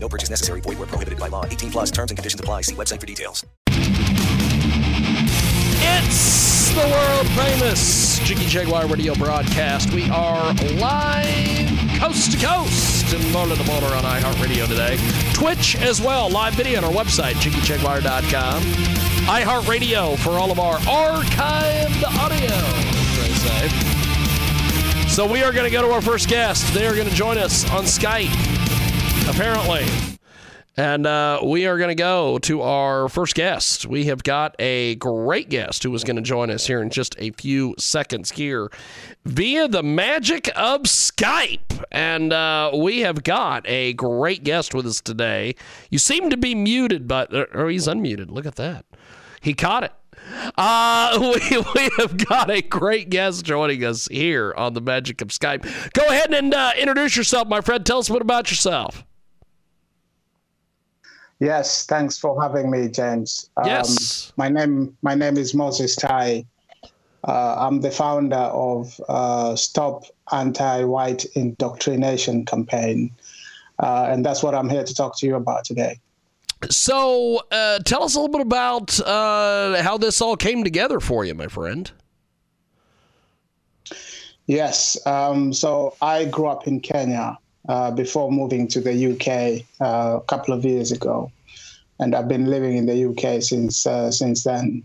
No purchase necessary. Void where prohibited by law. 18 plus terms and conditions apply. See website for details. It's the world famous Jiggy Jaguar radio broadcast. We are live coast to coast and border to border on iHeartRadio today. Twitch as well, live video on our website, jiggyjaguar.com. iHeartRadio for all of our archived audio. So we are going to go to our first guest. They are going to join us on Skype, apparently. And uh, we are going to go to our first guest. We have got a great guest who is going to join us here in just a few seconds here via the magic of Skype. And uh, we have got a great guest with us today. You seem to be muted, but, or he's unmuted. Look at that. He caught it. Uh, we, we have got a great guest joining us here on the magic of Skype. Go ahead and uh, introduce yourself, my friend. Tell us a bit about yourself. Yes, thanks for having me, James. Um, Yes. My name my name is Moses Tai. Uh, I'm the founder of uh, Stop Anti-White Indoctrination Campaign, uh, and that's what I'm here to talk to you about today. So, uh, tell us a little bit about uh, how this all came together for you, my friend. Yes. Um, so I grew up in Kenya uh, before moving to the UK uh, a couple of years ago, and I've been living in the UK since uh, since then.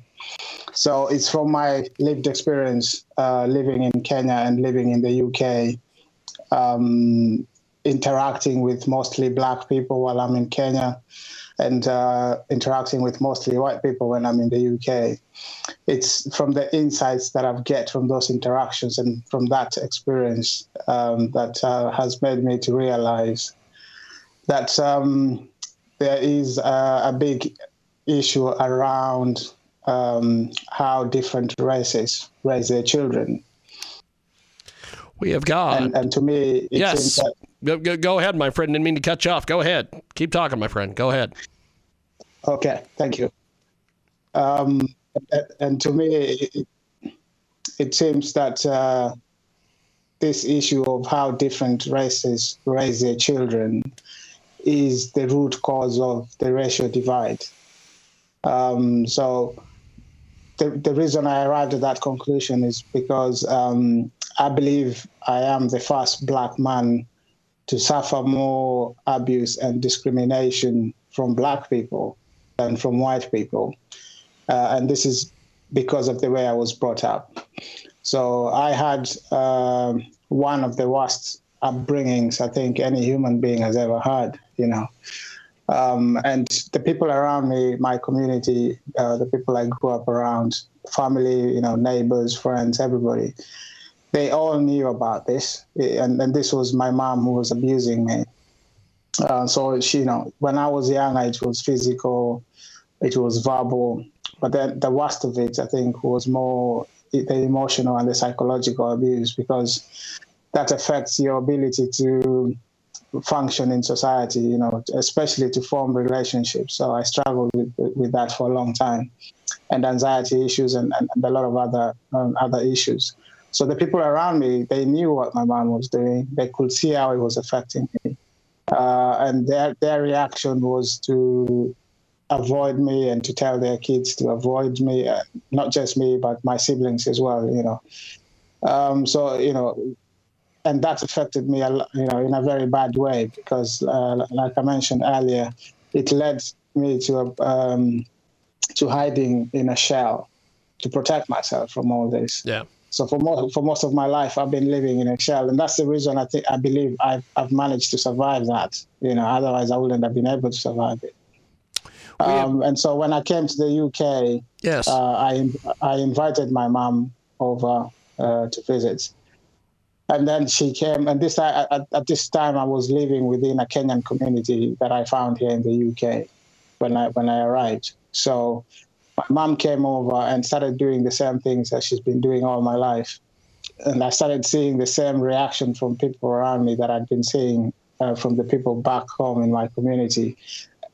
So it's from my lived experience uh, living in Kenya and living in the UK, um, interacting with mostly black people while I'm in Kenya, and uh, interacting with mostly white people when I'm in the UK it's from the insights that I've get from those interactions and from that experience um, that uh, has made me to realize that um, there is a, a big issue around um, how different races raise their children. We have got. And, and to me, it yes. that Go, go, go ahead, my friend. Didn't mean to cut you off. Go ahead. Keep talking, my friend. Go ahead. Okay, thank you. Um, and- to me, it, it seems that uh, this issue of how different races raise their children is the root cause of the racial divide. Um, so, the, the reason I arrived at that conclusion is because um, I believe I am the first black man to suffer more abuse and discrimination from black people from white people. Uh, and this is because of the way I was brought up. So I had um, one of the worst upbringings I think any human being has ever had, you know. Um, and the people around me, my community, uh, the people I grew up around, family, you know, neighbors, friends, everybody, they all knew about this. And, and this was my mom who was abusing me. Uh, so she, you know, when I was young, it was physical, it was verbal, but then the worst of it, I think, was more the emotional and the psychological abuse because that affects your ability to function in society, you know, especially to form relationships. So I struggled with, with that for a long time, and anxiety issues and, and, a lot of other um, other issues. So the people around me, they knew what my mom was doing. They could see how it was affecting me, uh, and their their reaction was to avoid me and to tell their kids to avoid me, uh, not just me, but my siblings as well, you know. Um, so, you know, and that affected me, you know, in a very bad way because, uh, like I mentioned earlier, it led me to um, to hiding in a shell to protect myself from all this. Yeah. So for most for most of my life, I've been living in a shell, and that's the reason I think I believe I've I've managed to survive that. You know, otherwise I wouldn't have been able to survive it. Um, and so when I came to the UK, Yes. uh, I I invited my mom over uh, to visit, and then she came. And this at, at this time, I was living within a Kenyan community that I found here in the UK. when I when I arrived. So my mom came over and started doing the same things that she's been doing all my life, and I started seeing the same reaction from people around me that I'd been seeing uh, from the people back home in my community.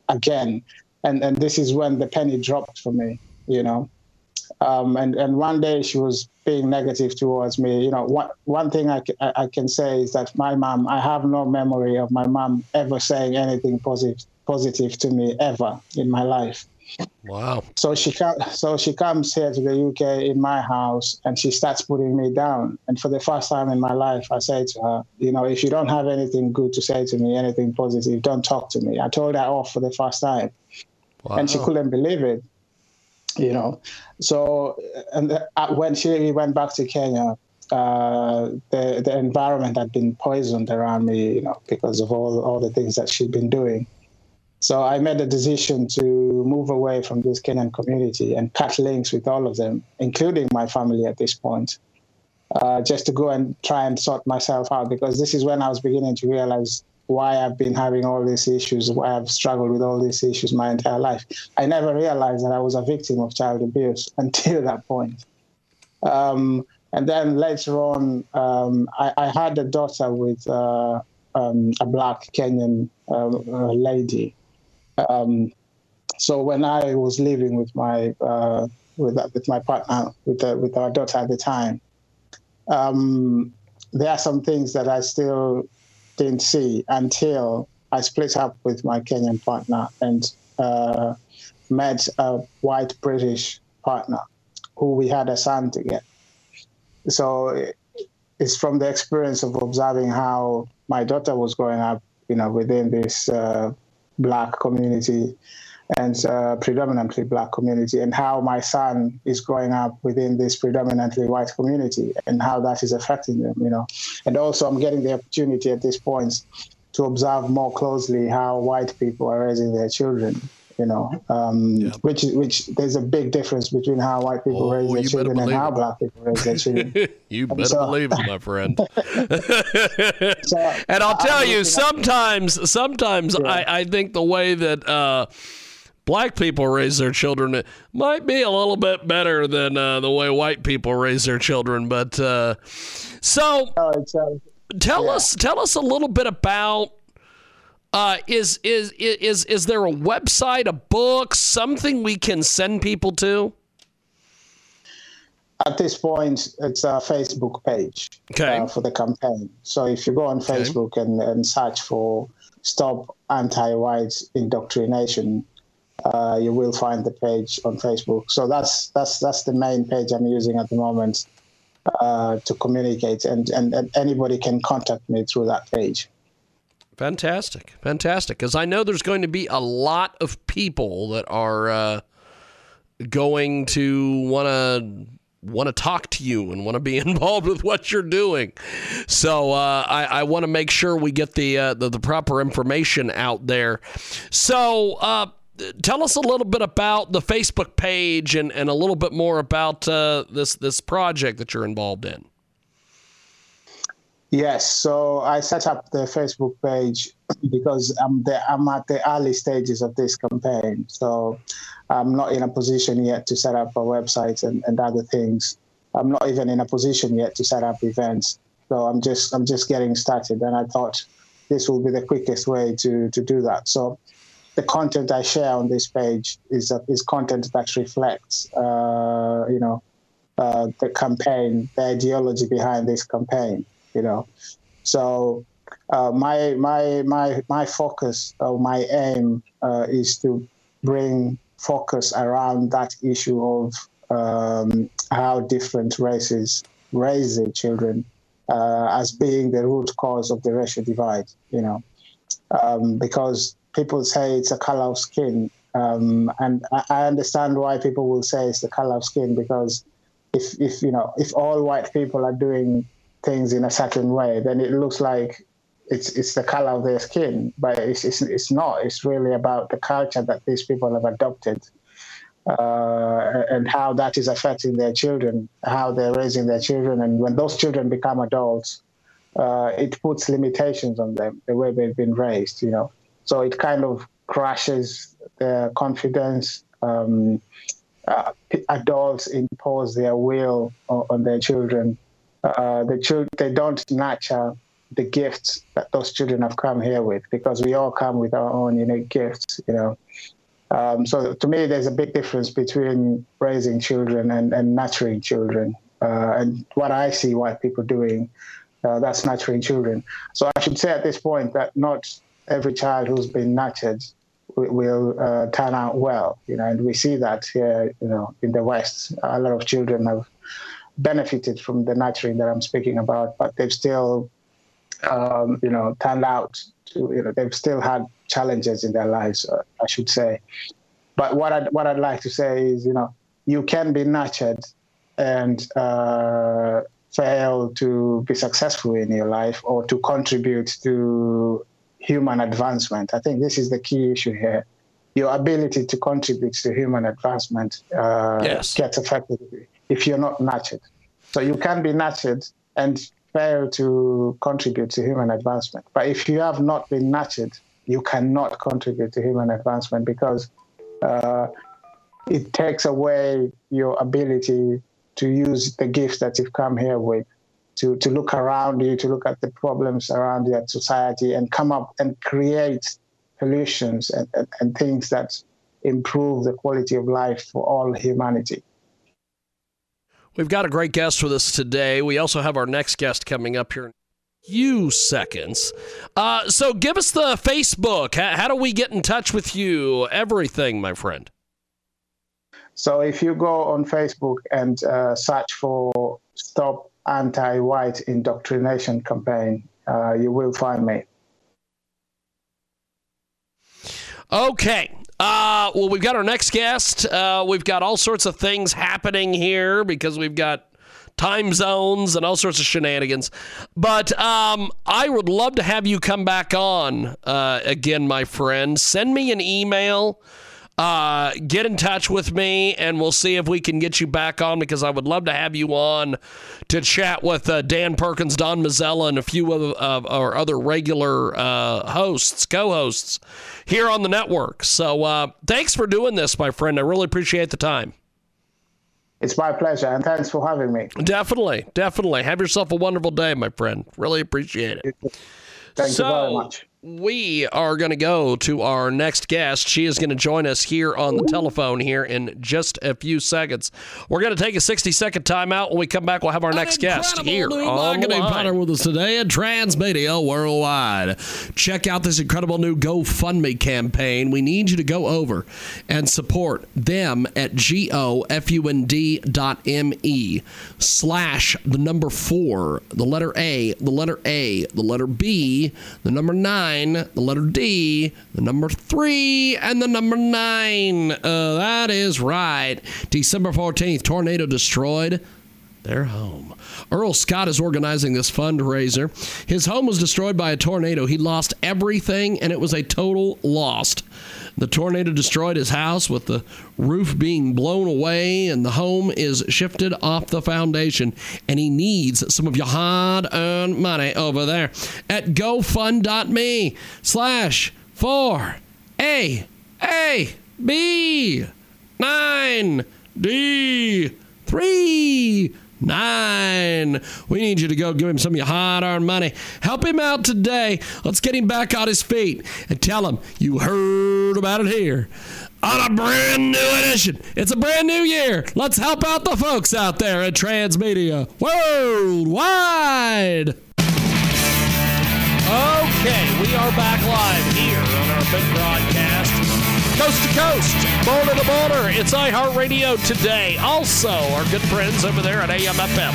Again, and and this is when the penny dropped for me, you know. Um, and and one day she was being negative towards me. You know, one one thing I, I can say is that my mom, I have no memory of my mom ever saying anything positive positive to me ever in my life. Wow. So she so she comes here to the UK in my house and she starts putting me down. And for the first time in my life, I say to her, you know, if you don't have anything good to say to me, anything positive, don't talk to me. I told her off for the first time, wow. and she couldn't believe it. You know, so and uh, when she went back to Kenya, uh, the the environment had been poisoned around me, you know, because of all all the things that she'd been doing. So I made a decision to move away from this Kenyan community and cut links with all of them, including my family at this point, uh, just to go and try and sort myself out because this is when I was beginning to realize why I've been having all these issues, why I've struggled with all these issues my entire life. I never realized that I was a victim of child abuse until that point. Um, and then later on, um, I, I, had a daughter with uh, um, a black Kenyan uh, lady um, so when I was living with my uh, with with my partner with the, with our daughter at the time, um, there are some things that I still didn't see until I split up with my Kenyan partner and uh, met a white British partner who we had a son together. So it's from the experience of observing how my daughter was growing up, you know, within this uh, black community and uh, predominantly black community and how my son is growing up within this predominantly white community and how that is affecting them you know. And also i'm getting the opportunity at this point to observe more closely how white people are raising their children you know, um, yep. which which there's a big difference between how white people oh, raise their children and how black people raise their children. you better so, believe it, my friend. so, and I'll tell you, sometimes, sometimes yeah. I, I think the way that. Uh, black people raise their children might be a little bit better than uh, the way white people raise their children. But uh, so, oh, uh, tell yeah. us, tell us a little bit about uh, is, is is is there a website, a book, something we can send people to? At this point, it's a Facebook page okay. uh, for the campaign. So if you go on okay. Facebook and, and search for "Stop Anti-White Indoctrination," uh, you will find the page on Facebook. So that's that's that's the main page I'm using at the moment uh, to communicate, and, and, and anybody can contact me through that page. Fantastic, fantastic. Because I know there's going to be a lot of people that are uh, going to want to want to talk to you and want to be involved with what you're doing. So uh, I, I want to make sure we get the, uh, the, the proper information out there. So uh, tell us a little bit about the Facebook page and, and a little bit more about uh, this this project that you're involved in. Yes, so I set up the Facebook page because I'm the, I'm at the early stages of this campaign. So I'm not in a position yet to set up a website and, and other things. I'm not even in a position yet to set up events. So I'm just I'm just getting started, and I thought this will be the quickest way to to do that. So the content I share on this page is is content that reflects, uh, you know, uh, the campaign, the ideology behind this campaign you know. So uh, my my my my focus or my aim uh, is to bring focus around that issue of um, how different races raise their children uh, as being the root cause of the racial divide. You know, um, because people say it's a color of skin, um, and I understand why people will say it's the color of skin because if if you know if all white people are doing things in a certain way, then it looks like it's it's the color of their skin, but it's it's, it's not. It's really about the culture that these people have adopted, uh, and how that is affecting their children, how they're raising their children, and when those children become adults, uh, it puts limitations on them the way they've been raised. You know, so it kind of crashes their confidence. Um, uh, adults impose their will on, on their children. Uh, the children they don't nurture the gifts that those children have come here with because we all come with our own unique gifts, you know. Um, so to me, there's a big difference between raising children and, and nurturing children. Uh, and what I see white people doing, uh, that's nurturing children. So I should say at this point that not every child who's been nurtured will, will uh, turn out well, you know, and we see that here, you know, in the West. A lot of children have benefited from the nurturing that I'm speaking about, but they've still, um, you know, turned out to, you know, they've still had challenges in their lives, uh, I should say. But what I'd, what I'd like to say is, you know, you can be nurtured and uh, fail to be successful in your life or to contribute to human advancement. I think this is the key issue here. Your ability to contribute to human advancement uh, yes. gets affected if you're not nurtured. So you can be nurtured and fail to contribute to human advancement. But if you have not been nurtured, you cannot contribute to human advancement because uh, it takes away your ability to use the gifts that you've come here with to, to look around you, to look at the problems around your society and come up and create solutions and, and, and things that improve the quality of life for all humanity. We've got a great guest with us today. We also have our next guest coming up here in a few seconds. Uh, so give us the Facebook. How, how do we get in touch with you? Everything, my friend. So if you go on Facebook and uh, search for Stop Anti-White Indoctrination Campaign, uh, you will find me. Okay. Uh, well, we've got our next guest. Uh, we've got all sorts of things happening here because we've got time zones and all sorts of shenanigans. But um, I would love to have you come back on uh, again, my friend. Send me an email. Uh, get in touch with me and we'll see if we can get you back on because I would love to have you on to chat with uh, Dan Perkins, Don Mazzella, and a few of uh, our other regular uh, hosts, co hosts here on the network. So uh, thanks for doing this, my friend. I really appreciate the time. It's my pleasure, and thanks for having me. Definitely, definitely. Have yourself a wonderful day, my friend. Really appreciate it. Thank so, you very much. We are going to go to our next guest. She is going to join us here on the telephone here in just a few seconds. We're going to take a 60 second timeout. When we come back, we'll have our next guest here new on marketing partner with us today at Transmedia Worldwide. Check out this incredible new GoFundMe campaign. We need you to go over and support them at G-O-F-U-N-D dot M-E slash the number four, the letter A, the letter A, the letter B, the number nine, the letter D, the number three, and the number nine. Uh, that is right. December 14th, tornado destroyed their home. Earl Scott is organizing this fundraiser. His home was destroyed by a tornado. He lost everything, and it was a total loss. The tornado destroyed his house with the roof being blown away, and the home is shifted off the foundation. And he needs some of your hard earned money over there at gofund.me slash 4 A A B 9 D 3 Nine. We need you to go give him some of your hard earned money. Help him out today. Let's get him back on his feet and tell him you heard about it here on a brand new edition. It's a brand new year. Let's help out the folks out there at Transmedia Worldwide. Okay, we are back live here on our big broadcast. Coast to coast, border to border. It's iHeartRadio today. Also, our good friends over there at AMFM.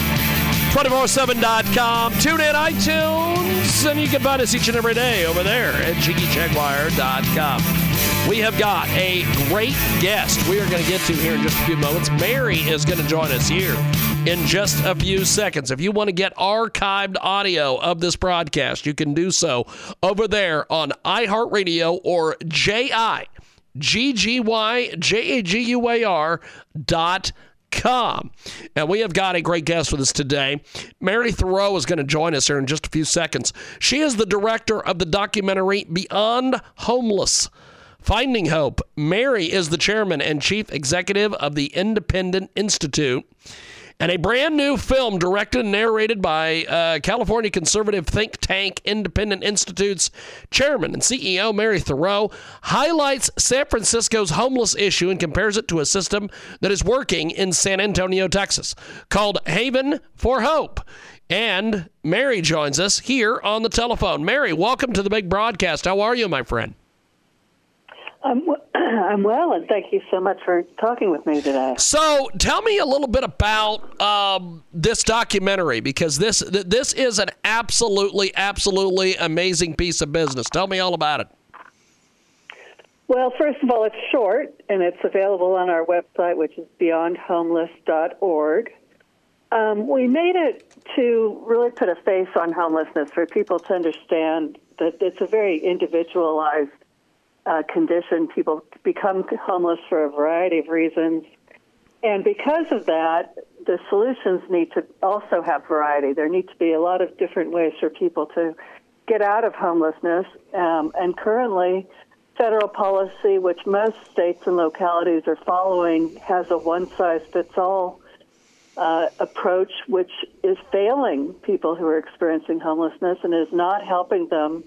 247.com. Tune in iTunes, and you can find us each and every day over there at JiggyJaguar.com. We have got a great guest we are going to get to here in just a few moments. Mary is going to join us here in just a few seconds. If you want to get archived audio of this broadcast, you can do so over there on iHeartRadio or JI. G-G-Y-J-A-G-U-A-R dot com. And we have got a great guest with us today. Mary Theroux is going to join us here in just a few seconds. She is the director of the documentary Beyond Homeless. Finding Hope. Mary is the chairman and chief executive of the Independent Institute. And a brand new film directed and narrated by uh, California conservative think tank Independent Institute's chairman and CEO Mary Theroux, highlights San Francisco's homeless issue and compares it to a system that is working in San Antonio, Texas, called Haven for Hope. And Mary joins us here on the telephone. Mary, welcome to the big broadcast. How are you, my friend? I'm, I'm well, and thank you so much for talking with me today. So, tell me a little bit about um, this documentary because this this is an absolutely, absolutely amazing piece of business. Tell me all about it. Well, first of all, it's short, and it's available on our website, which is beyondhomeless.org. Um, we made it to really put a face on homelessness for people to understand that it's a very individualized uh, condition. People become homeless for a variety of reasons. And because of that, the solutions need to also have variety. There need to be a lot of different ways for people to get out of homelessness. Um, and currently, federal policy, which most states and localities are following, has a one size fits all uh, approach, which is failing people who are experiencing homelessness and is not helping them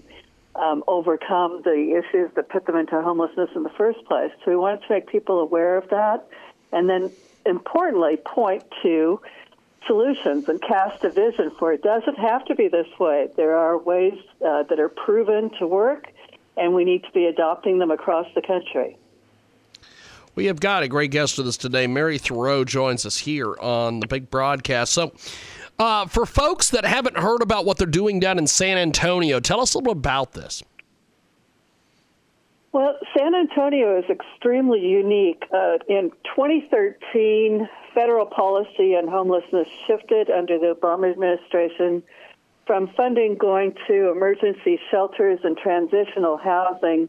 um, overcome the issues that put them into homelessness in the first place. So we wanted to make people aware of that, and then importantly, point to solutions and cast a vision for it. Doesn't have to be this way. There are ways uh, that are proven to work, and we need to be adopting them across the country. We have got a great guest with us today. Mary Theroux joins us here on the big broadcast. So, uh, for folks that haven't heard about what they're doing down in San Antonio, tell us a little about this. Well, San Antonio is extremely unique. Uh, in 2013, federal policy on homelessness shifted under the Obama administration from funding going to emergency shelters and transitional housing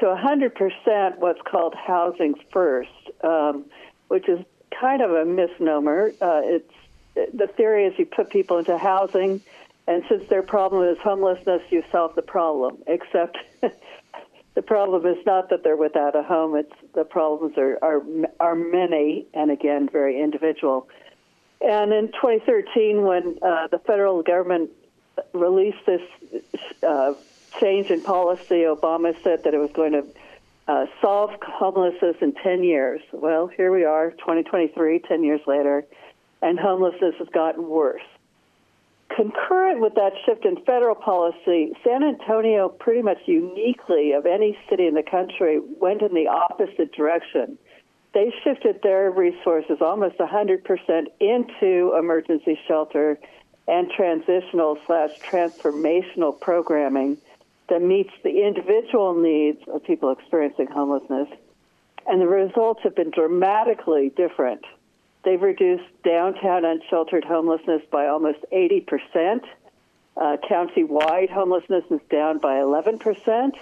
to 100% what's called housing first, um, which is kind of a misnomer. Uh, it's the theory is you put people into housing, and since their problem is homelessness, you solve the problem. Except the problem is not that they're without a home; it's the problems are are are many, and again, very individual. And in 2013, when uh, the federal government released this uh, change in policy, Obama said that it was going to uh, solve homelessness in 10 years. Well, here we are, 2023, 10 years later and homelessness has gotten worse. Concurrent with that shift in federal policy, San Antonio, pretty much uniquely of any city in the country, went in the opposite direction. They shifted their resources almost 100% into emergency shelter and transitional slash transformational programming that meets the individual needs of people experiencing homelessness. And the results have been dramatically different They've reduced downtown unsheltered homelessness by almost 80%. Uh, county-wide homelessness is down by 11%,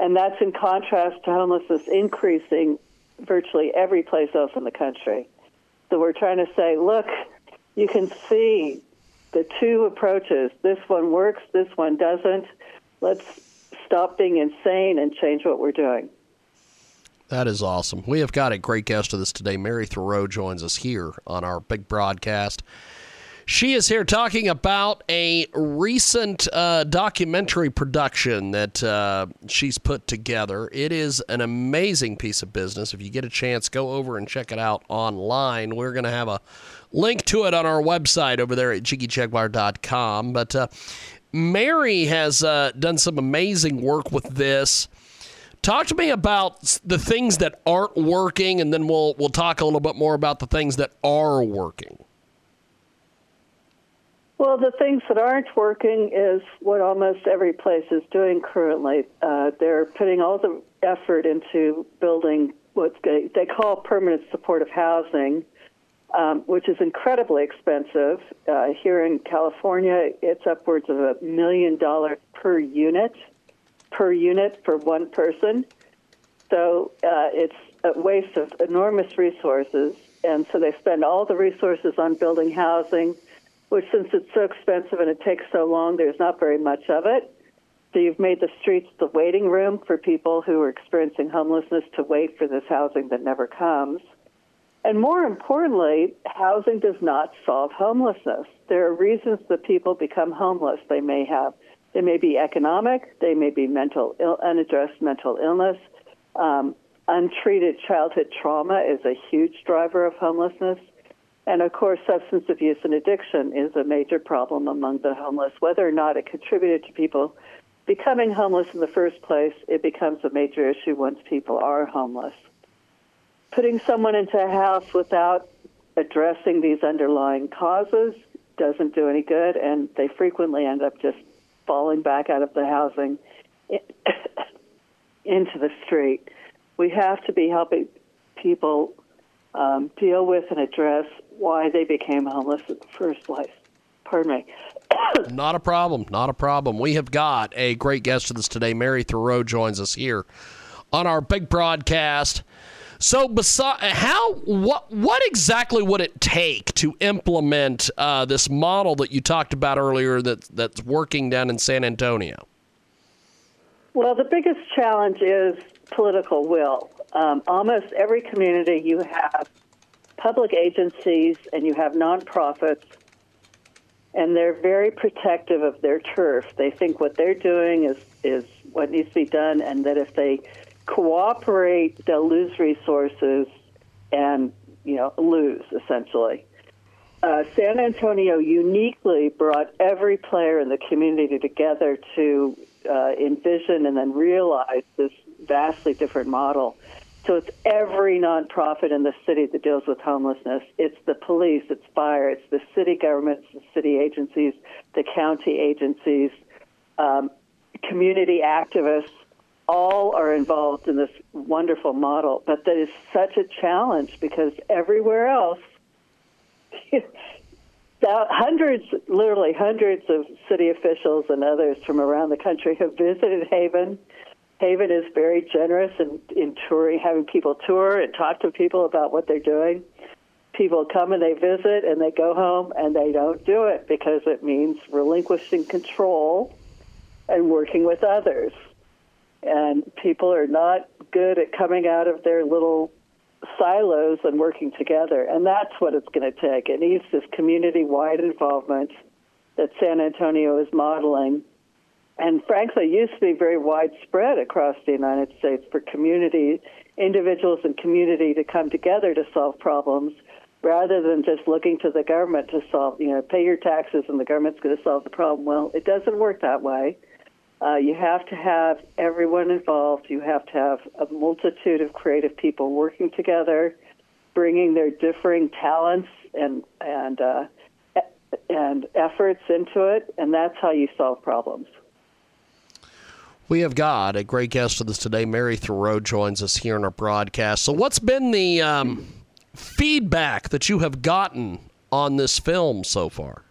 and that's in contrast to homelessness increasing virtually every place else in the country. So we're trying to say, look, you can see the two approaches. This one works, this one doesn't. Let's stop being insane and change what we're doing. That is awesome. We have got a great guest with us today. Mary Theroux joins us here on our big broadcast. She is here talking about a recent uh, documentary production that uh, she's put together. It is an amazing piece of business. If you get a chance, go over and check it out online. We're going to have a link to it on our website over there at jiggyjaguar.com. But uh, Mary has uh, done some amazing work with this. Talk to me about the things that aren't working, and then we'll we'll talk a little bit more about the things that are working. Well, the things that aren't working is what almost every place is doing currently. Uh, they're putting all the effort into building what they call permanent supportive housing, um, which is incredibly expensive. Uh, here in California, it's upwards of a million dollars per unit per unit for one person. So uh, it's a waste of enormous resources. And so they spend all the resources on building housing, which, since it's so expensive and it takes so long, there's not very much of it. So you've made the streets the waiting room for people who are experiencing homelessness to wait for this housing that never comes. And more importantly, housing does not solve homelessness. There are reasons that people become homeless. They may have, they may be economic, they may be mental, Ill, unaddressed mental illness. Um, untreated childhood trauma is a huge driver of homelessness. And of course, substance abuse and addiction is a major problem among the homeless. Whether or not it contributed to people becoming homeless in the first place, it becomes a major issue once people are homeless. Putting someone into a house without addressing these underlying causes doesn't do any good, and they frequently end up just falling back out of the housing into the street. We have to be helping people um, deal with and address why they became homeless in the first place. Pardon me. not a problem. Not a problem. We have got a great guest with us today. Mary Theroux joins us here on our big broadcast. So, how what what exactly would it take to implement uh, this model that you talked about earlier that that's working down in San Antonio? Well, the biggest challenge is political will. Um, almost every community you have public agencies and you have nonprofits and they're very protective of their turf. They think what they're doing is is what needs to be done, and that if they cooperate, they'll lose resources and you know lose essentially. Uh, San Antonio uniquely brought every player in the community together to uh, envision and then realize this vastly different model. So it's every nonprofit in the city that deals with homelessness. It's the police, it's fire, it's the city governments, the city agencies, the county agencies, um, community activists. All are involved in this wonderful model, but that is such a challenge because everywhere else, hundreds, literally hundreds of city officials and others from around the country have visited Haven Haven is very generous in, in touring, having people tour and talk to people about what they're doing. People come and they visit and they go home and they don't do it because it means relinquishing control and working with others. And people are not good at coming out of their little silos and working together. And that's what it's going to take. It needs this community wide involvement that San Antonio is modeling and frankly used to be very widespread across the United States for community, individuals and community to come together to solve problems rather than just looking to the government to solve, you know, pay your taxes and the government's going to solve the problem. Well, it doesn't work that way. Uh, you have to have everyone involved. You have to have a multitude of creative people working together, bringing their differing talents and and uh, and efforts into it, and that's how you solve problems. We have got a great guest with us today. Mary Theroux joins us here in our broadcast. So, what's been the um, feedback that you have gotten on this film so far?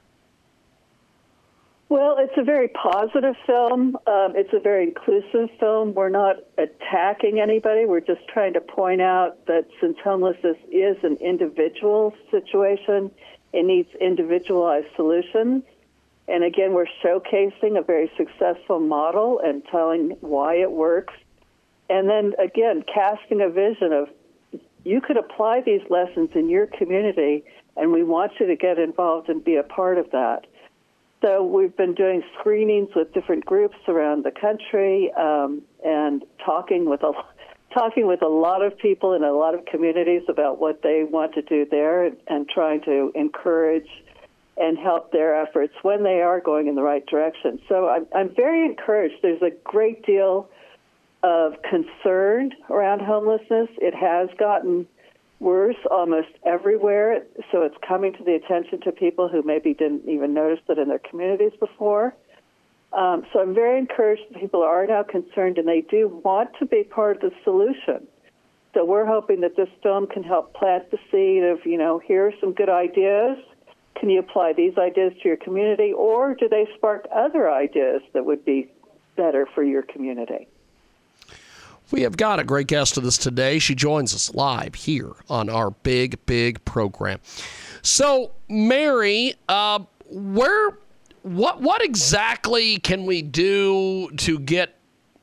Well, it's a very positive film. Um, it's a very inclusive film. We're not attacking anybody. We're just trying to point out that since homelessness is an individual situation, it needs individualized solutions. And again, we're showcasing a very successful model and telling why it works. And then again, casting a vision of you could apply these lessons in your community, and we want you to get involved and be a part of that. So we've been doing screenings with different groups around the country um, and talking with a talking with a lot of people in a lot of communities about what they want to do there and, and trying to encourage and help their efforts when they are going in the right direction. So I'm, I'm very encouraged. There's a great deal of concern around homelessness. It has gotten worse almost everywhere, so it's coming to the attention to people who maybe didn't even notice it in their communities before. Um, so I'm very encouraged that people are now concerned and they do want to be part of the solution. So we're hoping that this film can help plant the seed of, you know, here are some good ideas can you apply these ideas to your community, or do they spark other ideas that would be better for your community? We have got a great guest with us today. She joins us live here on our big, big program. So, Mary, uh, where what what exactly can we do to get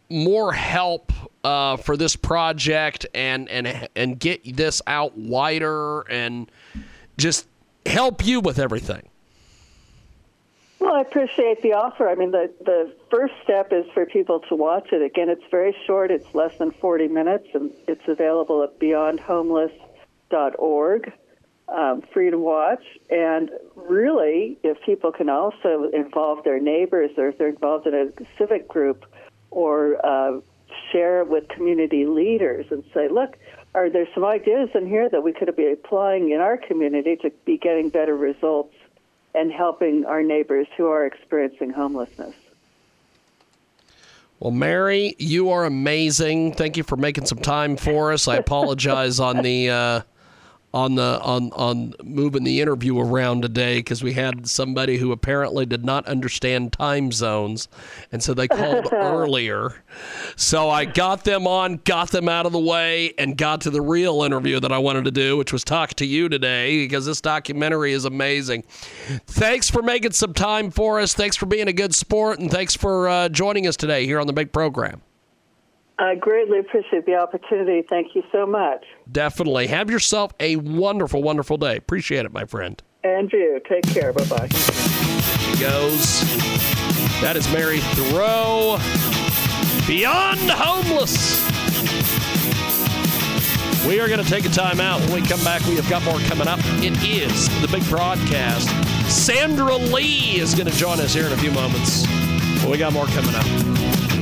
more help uh, for this project and and and get this out wider and just help you with everything? Well, I appreciate the offer. I mean, the, the first step is for people to watch it. Again, it's very short, it's less than 40 minutes, and it's available at beyondhomeless.org, um, free to watch. And really, if people can also involve their neighbors or if they're involved in a civic group or uh, share with community leaders and say, look, are there some ideas in here that we could be applying in our community to be getting better results? And helping our neighbors who are experiencing homelessness. Well, Mary, you are amazing. Thank you for making some time for us. I apologize on the uh, on the on on moving the interview around today because we had somebody who apparently did not understand time zones, and so they called earlier. So I got them on, got them out of the way, and got to the real interview that I wanted to do, which was talk to you today because this documentary is amazing. Thanks for making some time for us. Thanks for being a good sport, and thanks for uh, joining us today here on the big program. I greatly appreciate the opportunity. Thank you so much. Definitely. Have yourself a wonderful, wonderful day. Appreciate it, my friend. And you. Take care. Bye bye. She goes. That is Mary Theroux. Beyond Homeless. We are going to take a time out. When we come back, we have got more coming up. It is the big broadcast. Sandra Lee is going to join us here in a few moments. we got more coming up.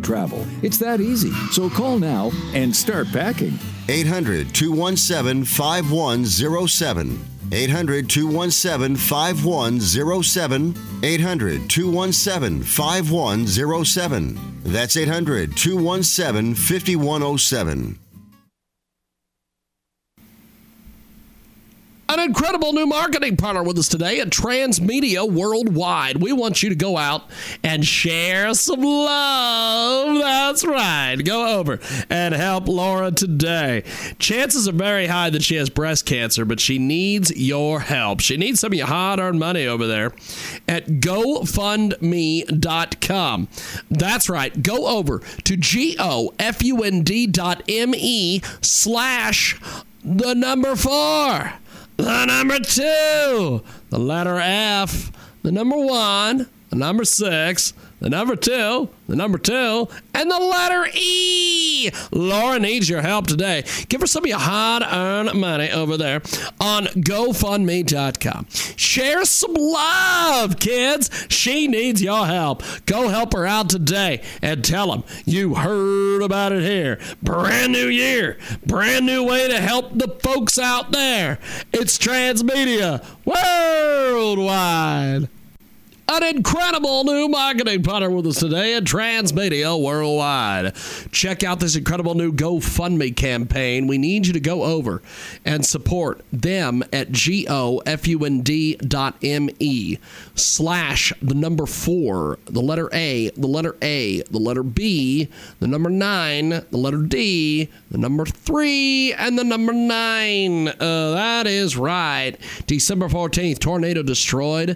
travel. It's that easy. So call now and start packing. 800 217 5107. 800 217 5107. 800 217 5107. That's 800 217 5107. An incredible new marketing partner with us today at Transmedia Worldwide. We want you to go out and share some love. That's right. Go over and help Laura today. Chances are very high that she has breast cancer, but she needs your help. She needs some of your hard earned money over there at GoFundMe.com. That's right. Go over to G O F U N D dot M E slash the number four. The number two, the letter F, the number one, the number six, the number two, the number two, and the letter E. Laura needs your help today. Give her some of your hard earned money over there on GoFundMe.com. Share some love, kids. She needs your help. Go help her out today and tell them you heard about it here. Brand new year, brand new way to help the folks out there. It's Transmedia Worldwide. An incredible new marketing partner with us today at Transmedia Worldwide. Check out this incredible new GoFundMe campaign. We need you to go over and support them at G-O-F-U-N-D dot M-E slash the number four, the letter A, the letter A, the letter B, the number nine, the letter D, the number three, and the number nine. Uh, that is right. December 14th, tornado destroyed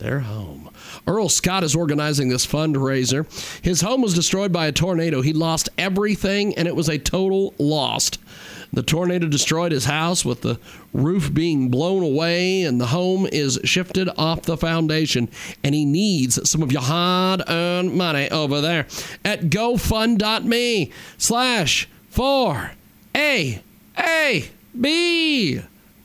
their home. Earl Scott is organizing this fundraiser. His home was destroyed by a tornado. He lost everything, and it was a total loss. The tornado destroyed his house with the roof being blown away, and the home is shifted off the foundation. And he needs some of your hard earned money over there at gofund.me slash 4 A A B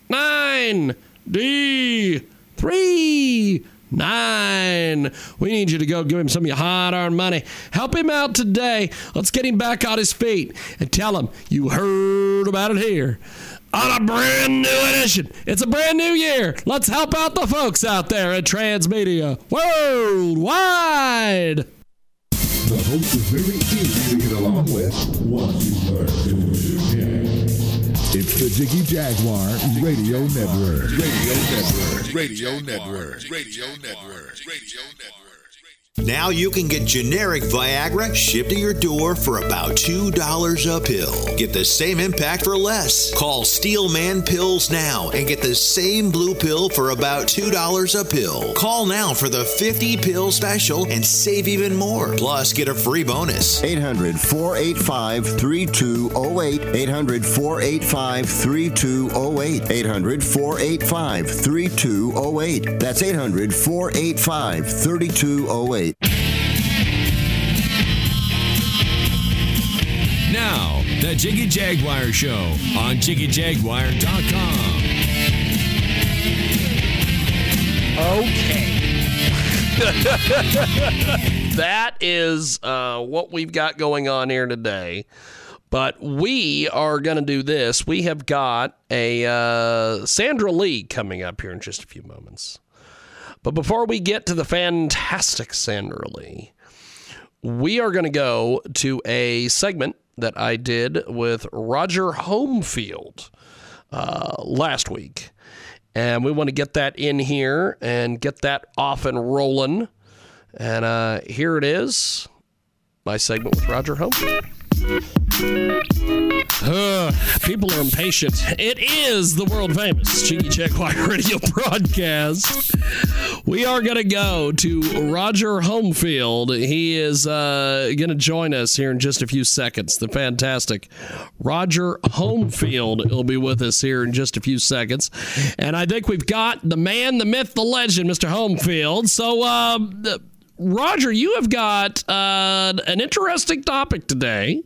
9 D 3 nine. We need you to go give him some of your hard earned money. Help him out today. Let's get him back on his feet and tell him you heard about it here on a brand new edition. It's a brand new year. Let's help out the folks out there at Transmedia Worldwide. The host is very easy to get along with once you learn It's the Jiggy Jaguar Radio Network. Radio Network. Radio Network. Radio Network. Radio Network. Now you can get generic Viagra shipped to your door for about $2 a pill. Get the same impact for less. Call Steelman Pills now and get the same blue pill for about $2 a pill. Call now for the 50 pill special and save even more. Plus, get a free bonus. 800 485 3208. 800 485 3208. 800 485 3208. That's 800 485 3208. Now, the Jiggy Jaguar Show on JiggyJaguar.com. Okay. that is uh, what we've got going on here today. But we are going to do this. We have got a uh, Sandra Lee coming up here in just a few moments. But before we get to the fantastic Sandra Lee, we are going to go to a segment that I did with Roger Homefield uh, last week. And we want to get that in here and get that off and rolling. And uh, here it is my segment with Roger Homefield. Uh, people are impatient. It is the world famous Jiggy Jaguar radio broadcast. We are going to go to Roger Homefield. He is uh, going to join us here in just a few seconds. The fantastic Roger Homefield will be with us here in just a few seconds. And I think we've got the man, the myth, the legend, Mr. Homefield. So, uh, Roger, you have got uh, an interesting topic today.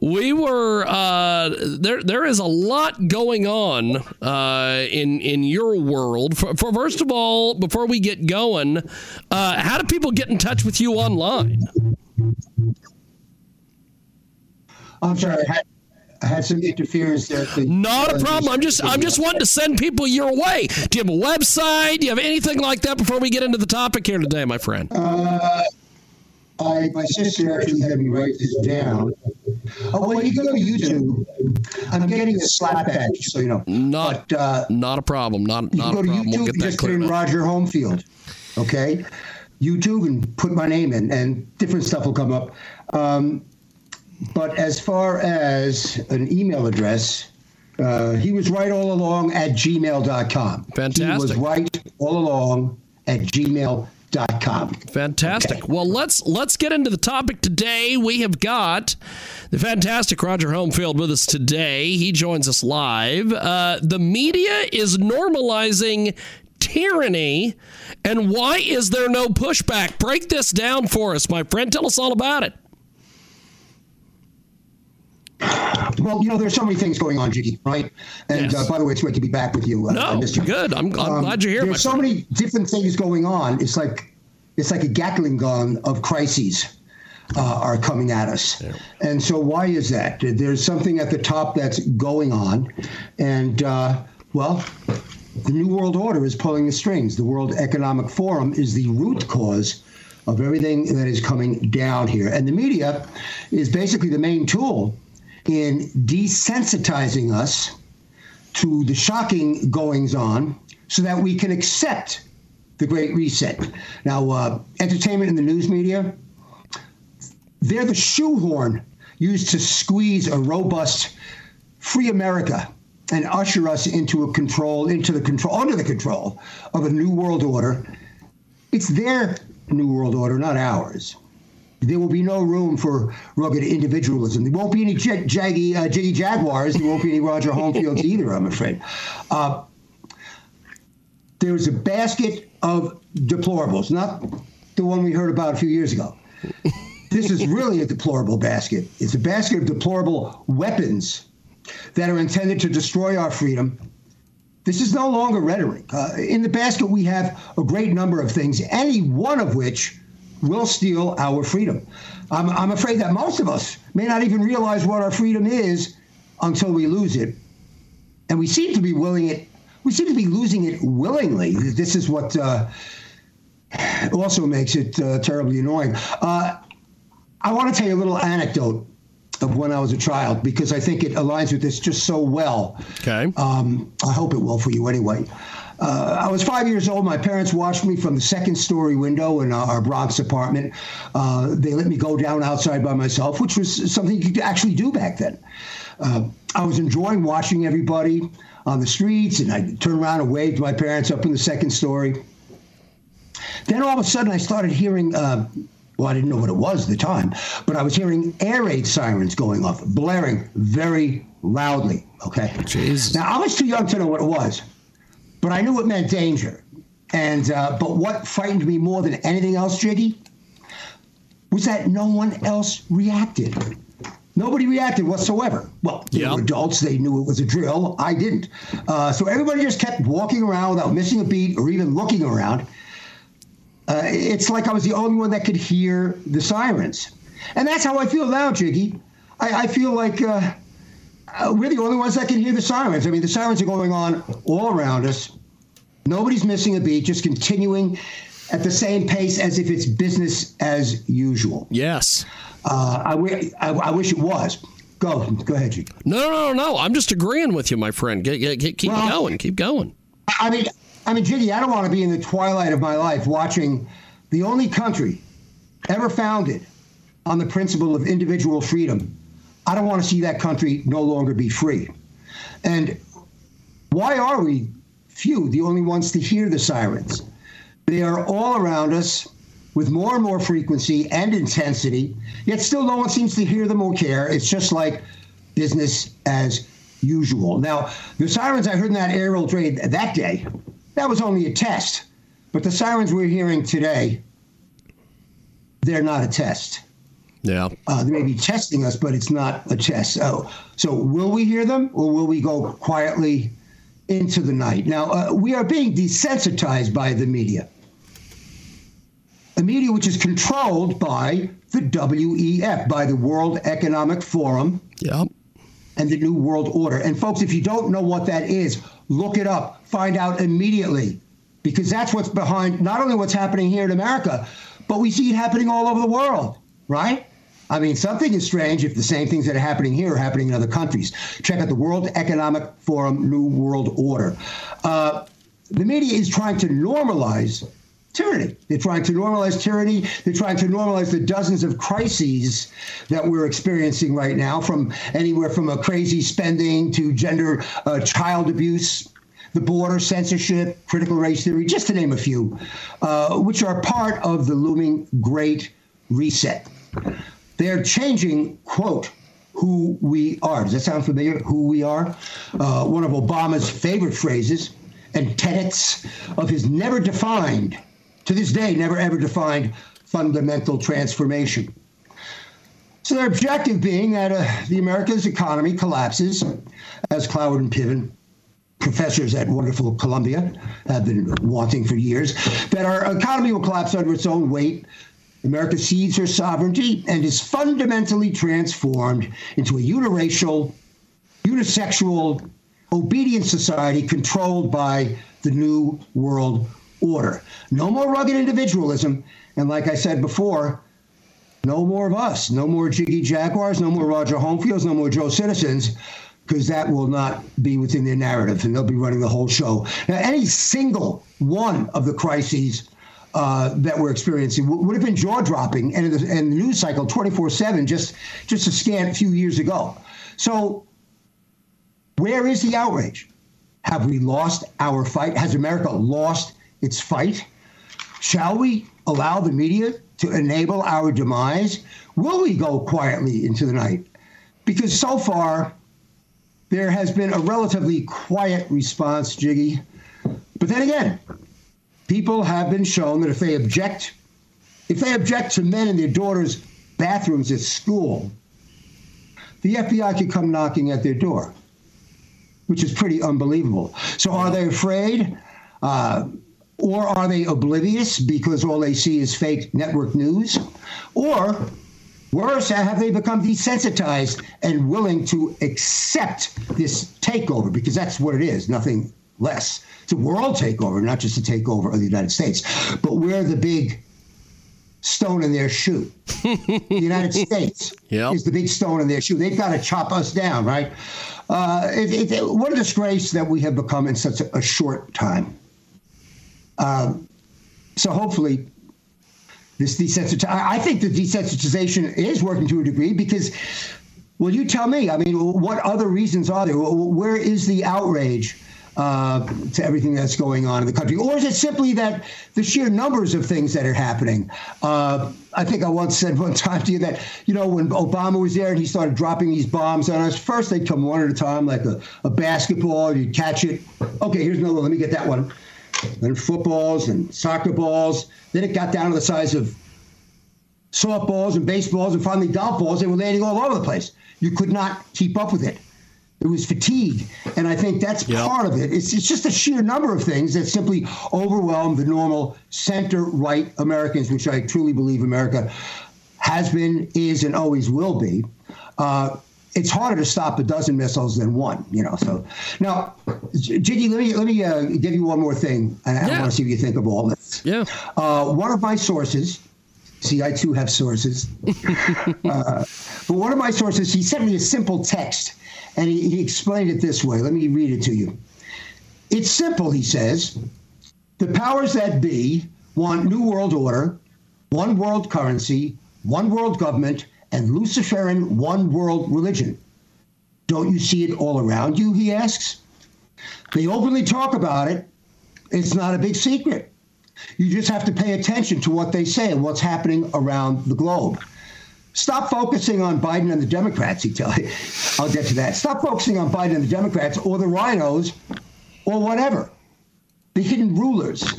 We were uh, there. There is a lot going on uh, in in your world. For, for, first of all, before we get going, uh, how do people get in touch with you online? I'm sorry. Had some interference there. Not a problem. I'm just I'm just wanting to send people your way. Do you have a website? Do you have anything like that before we get into the topic here today, my friend? Uh, I my sister actually had me write this down. Oh, well, you go to YouTube. I'm getting a slap badge, so you know. Not but, uh, not a problem. Not not go a to problem. YouTube, we'll get that just put in. Roger Homefield. Okay, YouTube and put my name in, and different stuff will come up. Um, but as far as an email address, uh, he was right all along at gmail.com. Fantastic. He was right all along at gmail.com. Fantastic. Well, let's let's get into the topic today. We have got the fantastic Roger Homefield with us today. He joins us live. Uh, the media is normalizing tyranny, and why is there no pushback? Break this down for us, my friend. Tell us all about it. Well, you know, there's so many things going on, Jiggy, right? And Yes. uh, by the way, it's great to be back with you. Uh, No, I missed you. good. I'm, I'm Um, glad you're here. There's so friend. many different things going on. It's like it's like a Gatling gun of crises uh, are coming at us. And so, why is that? There's something at the top that's going on, and uh, well, the New World Order is pulling the strings. The World Economic Forum is the root cause of everything that is coming down here, and the media is basically the main tool in desensitizing us to the shocking goings on so that we can accept the Great Reset. Now, uh, entertainment and the news media, they're the shoehorn used to squeeze a robust free America and usher us into a control, into the control, under the control of a new world order. It's their new world order, not ours. There will be no room for rugged individualism. There won't be any j- jaggy, uh, jiggy jaguars. There won't be any Roger Homefields either, I'm afraid. Uh, there's a basket of deplorables, not the one we heard about a few years ago. this is really a deplorable basket. It's a basket of deplorable weapons that are intended to destroy our freedom. This is no longer rhetoric. Uh, in the basket, we have a great number of things, any one of which will steal our freedom. I'm, I'm afraid that most of us may not even realize what our freedom is until we lose it. And we seem to be willing it. We seem to be losing it willingly. This is what uh, also makes it uh, terribly annoying. Uh, I want to tell you a little anecdote of when I was a child because I think it aligns with this just so well. Okay. Um, I hope it will for you anyway. Uh, I was five years old. My parents watched me from the second story window in our Bronx apartment. Uh, they let me go down outside by myself, which was something you could actually do back then. Uh, I was enjoying watching everybody on the streets, and I turned around and waved my parents up in the second story. Then all of a sudden, I started hearing. Uh, well, I didn't know what it was at the time, but I was hearing air raid sirens going off, blaring very loudly. Okay. Jeez. Now I was too young to know what it was, but I knew it meant danger. And uh, but what frightened me more than anything else, Jiggy, was that no one else reacted. Nobody reacted whatsoever. Well, they Yep. were adults; they knew it was a drill. I didn't. Uh, so everybody just kept walking around without missing a beat or even looking around. Uh, it's like I was the only one that could hear the sirens, and that's how I feel now, Jiggy. I, I feel like uh, uh, we're the only ones that can hear the sirens. I mean, the sirens are going on all around us. Nobody's missing a beat, just continuing at the same pace as if it's business as usual. Yes. Uh, I, wi- I, I wish it was. Go, go ahead, Jiggy. No, no, no, no. I'm just agreeing with you, my friend. Get, get, get- keep Well- going. Keep going. I mean, I mean, Jiggy, I don't want to be in the twilight of my life watching the only country ever founded on the principle of individual freedom. I don't want to see that country no longer be free. And why are we few the only ones to hear the sirens? They are all around us with more and more frequency and intensity, yet still no one seems to hear them or care. It's just like business as usual. Now, the sirens I heard in that aerial raid that day, that was only a test. But the sirens we're hearing today, they're not a test. Yeah. Uh, they may be testing us, but it's not a test. So, so will we hear them or will we go quietly into the night? Now, uh, we are being desensitized by the media. A media which is controlled by the WEF, by the World Economic Forum. Yep. And the New World Order. And folks, if you don't know what that is, look it up. Find out immediately. Because that's what's behind not only what's happening here in America, but we see it happening all over the world, right? I mean, something is strange if the same things that are happening here are happening in other countries. Check out the World Economic Forum New World Order. Uh, the media is trying to normalize tyranny. They're trying to normalize tyranny. They're trying to normalize the dozens of crises that we're experiencing right now, from anywhere from a crazy spending to gender uh, child abuse, the border, censorship, critical race theory, just to name a few, uh, which are part of the looming Great Reset. They're changing, quote, who we are. Does that sound familiar? Who we are? Uh, one of Obama's favorite phrases and tenets of his never defined, to this day, never ever defined fundamental transformation. So their objective being that uh, the America's economy collapses, as Cloward and Piven, professors at wonderful Columbia, have been wanting for years, that our economy will collapse under its own weight. America cedes her sovereignty and is fundamentally transformed into a uniracial, unisexual, obedient society controlled by the New World Order. No more rugged individualism. And like I said before, no more of us. No more Jiggy Jaguars, no more Roger Homefields, no more Joe Citizens, because that will not be within their narrative and they'll be running the whole show. Now, any single one of the crises uh, that we're experiencing w- would have been jaw dropping and and the news cycle 24 7 just just a scant few years ago. So, where is the outrage? Have we lost our fight? Has America lost its fight? Shall we allow the media to enable our demise? Will we go quietly into the night? Because so far, there has been a relatively quiet response, Jiggy. But then again, people have been shown that if they object, if they object to men in their daughters' bathrooms at school, the FBI could come knocking at their door, which is pretty unbelievable. So are they afraid? Uh, or are they oblivious because all they see is fake network news? Or worse, have they become desensitized and willing to accept this takeover? Because that's what it is, nothing less. It's a world takeover, not just a takeover of the United States. But we're the big stone in their shoe. the United States Yep. is the big stone in their shoe. They've got to chop us down, right? Uh, it, it, what a disgrace that we have become in such a, a short time. Um, so hopefully, this desensitization. I think the desensitization is working to a degree because, well, you tell me. I mean, what other reasons are there? Where is the outrage? Uh, to everything that's going on in the country, or is it simply that the sheer numbers of things that are happening? Uh, I think I once said one time to you that you know when Obama was there and he started dropping these bombs on us, first they'd come one at a time like a, a basketball, you'd catch it. Okay, here's another one. Let me get that one. Then footballs and soccer balls. Then it got down to the size of softballs and baseballs and finally golf balls. They were landing all over the place. You could not keep up with it. It was fatigue. And I think that's part of it. It's, it's just a sheer number of things that simply overwhelm the normal center right Americans, which I truly believe America has been, is, and always will be. Uh, it's harder to stop a dozen missiles than one, you know. So now, Jiggy, let me let me uh, give you one more thing. I, I want to see what you think of all this. Yeah. Uh, one of my sources. See, I too have sources. uh, but one of my sources, he sent me a simple text, and he, he explained it this way. Let me read it to you. It's simple, he says. The powers that be want New World Order, one world currency, one world government, and Luciferian one world religion. Don't you see it all around you? He asks. They openly talk about it. It's not a big secret. You just have to pay attention to what they say and what's happening around the globe. Stop focusing on Biden and the Democrats, he tells you. I'll get to that. Stop focusing on Biden and the Democrats or the RINOs or whatever. The hidden rulers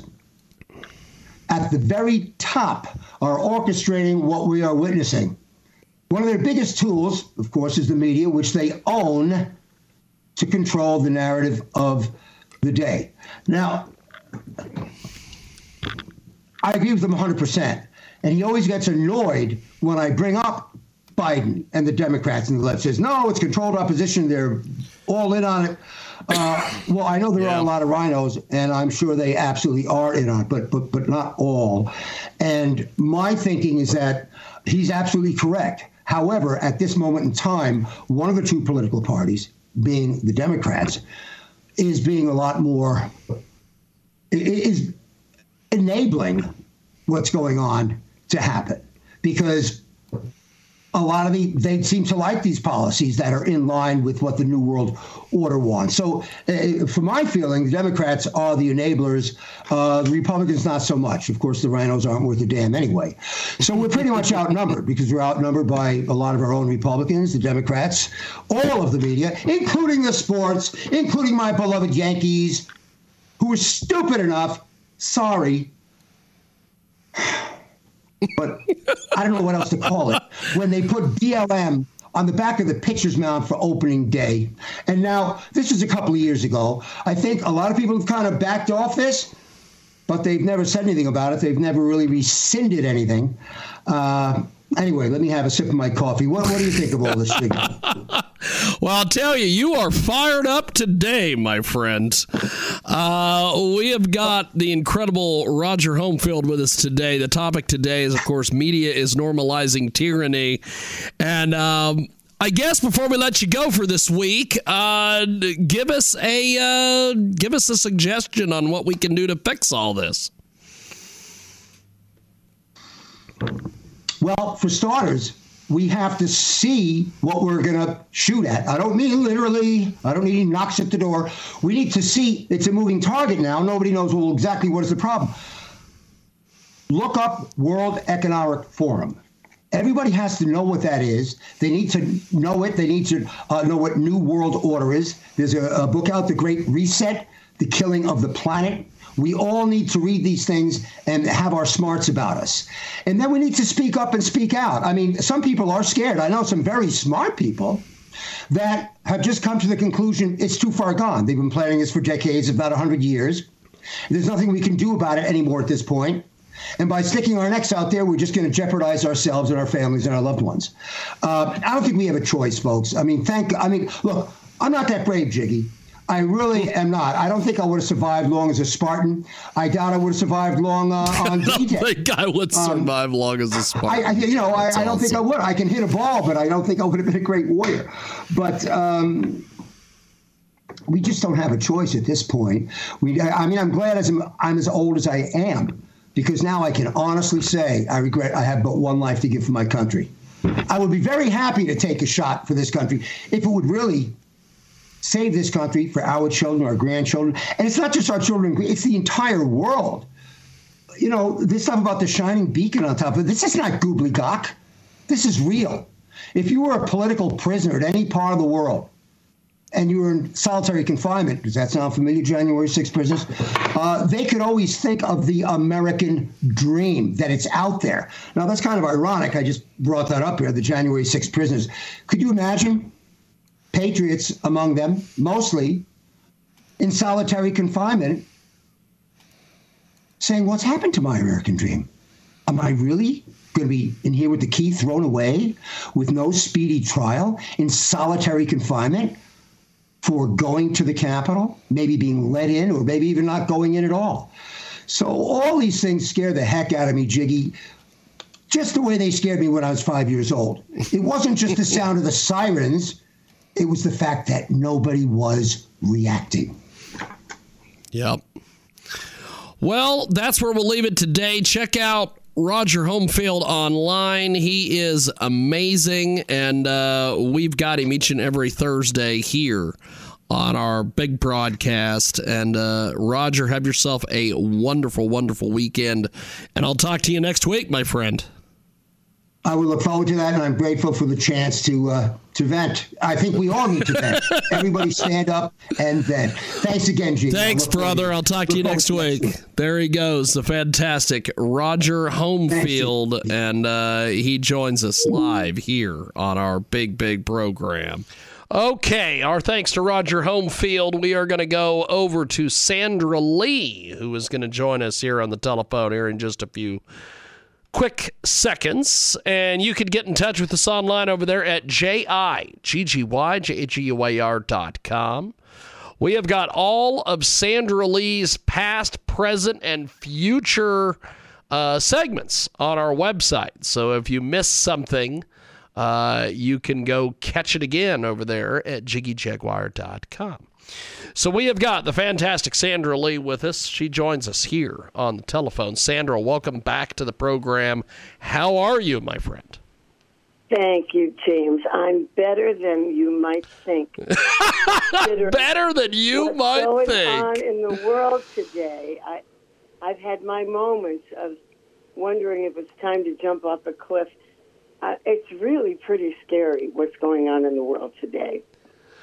at the very top are orchestrating what we are witnessing. One of their biggest tools, of course, is the media, which they own to control the narrative of the day. Now, I agree with him 100%. And he always gets annoyed when I bring up Biden and the Democrats and the left says, no, it's controlled opposition. They're all in on it. Uh, well, I know there are a lot of RINOs, and I'm sure they absolutely are in on it, but, but, but not all. And my thinking is that he's absolutely correct. However, at this moment in time, one of the two political parties, being the Democrats, is being a lot more, is enabling what's going on to happen because a lot of the they seem to like these policies that are in line with what the new world order wants. So, uh, for my feeling, the Democrats are the enablers. Uh, the Republicans not so much. Of course, the RINOs aren't worth a damn anyway. So we're pretty much outnumbered because we're outnumbered by a lot of our own Republicans, the Democrats, all of the media, including the sports, including my beloved Yankees, who are stupid enough. Sorry, but I don't know what else to call it. When they put BLM on the back of the pitcher's mound for opening day, and now this is a couple of years ago. I think a lot of people have kind of backed off this, but they've never said anything about it. They've never really rescinded anything. Uh, anyway, let me have a sip of my coffee. What, what do you think of all this? Well, I'll tell you, you are fired up today, my friends. Uh, we have got the incredible Roger Homefield with us today. The topic today is, of course, media is normalizing tyranny. And um, I guess before we let you go for this week, uh, give us a uh, give us a suggestion on what we can do to fix all this. Well, for starters, we have to see what we're going to shoot at. I don't mean literally. I don't need knocks at the door. We need to see it's a moving target now. Nobody knows well exactly what is the problem. look up World Economic Forum. Everybody has to know what that is. They need to know it. They need to uh, know what New World Order is. There's a, a book out, The Great Reset, The Killing of the Planet. We all need to read these things and have our smarts about us. And then we need to speak up and speak out. I mean, some people are scared. I know some very smart people that have just come to the conclusion it's too far gone. They've been planning this for decades, about 100 years. There's nothing we can do about it anymore at this point. And by sticking our necks out there, we're just going to jeopardize ourselves and our families and our loved ones. Uh, I don't think we have a choice, folks. I mean, thank. I mean, look, I'm not that brave, Jiggy. I really am not. I don't think I would have survived long as a Spartan. I doubt I would have survived long uh, on D-Day. I think I would survive um, long as a Spartan. I, I you know, I, I, don't awesome. think I would. I can hit a ball, but I don't think I would have been a great warrior. But um, we just don't have a choice at this point. We, I mean, I'm glad as I'm, I'm as old as I am because now I can honestly say I regret I have but one life to give for my country. I would be very happy to take a shot for this country if it would really save this country for our children, our grandchildren. And it's not just our children, it's the entire world. You know, this stuff about the shining beacon on top of it, this is not gobbledygook. This is real. If you were a political prisoner at any part of the world, and you were in solitary confinement, does that sound familiar, January 6 prisoners? Uh, they could always think of the American dream, that it's out there. Now, that's kind of ironic. I just brought that up here, the January 6 prisoners. Could you imagine patriots among them, mostly in solitary confinement, saying, What's happened to my American dream? Am I really going to be in here with the key thrown away with no speedy trial in solitary confinement? for going to the Capitol, maybe being let in, or maybe even not going in at all. So all these things scare the heck out of me, Jiggy. Just the way they scared me when I was five years old. It wasn't just the sound of the sirens, it was the fact that nobody was reacting. Yep. Well, that's where we'll leave it today. Check out Roger Homefield online. He is amazing, and uh, we've got him each and every Thursday here on our big broadcast. And uh, Roger, have yourself a wonderful, wonderful weekend. And I'll talk to you next week, my friend. I will look forward to that, and I'm grateful for the chance to uh, to vent. I think we all need to vent. Everybody stand up and vent. Thanks again, Gene. Thanks, brother. I'll talk to you next week. There he goes, the fantastic Roger Homefield, and uh, he joins us live here on our big, big program. Okay, our thanks to Roger Homefield. We are going to go over to Sandra Lee, who is going to join us here on the telephone here in just a few quick seconds. And you can get in touch with us online over there at com. We have got all of Sandra Lee's past, present, and future uh, segments on our website. So if you missed something, uh, you can go catch it again over there at jiggyjaguar.com. So we have got the fantastic Sandra Lee with us. She joins us here on the telephone. Sandra, welcome back to the program. How are you, my friend? Thank you, James. I'm better than you might think. better than you What's might going think. on in the world today, I, I've had my moments of wondering if it's time to jump off a cliff. Uh, it's really pretty scary what's going on in the world today.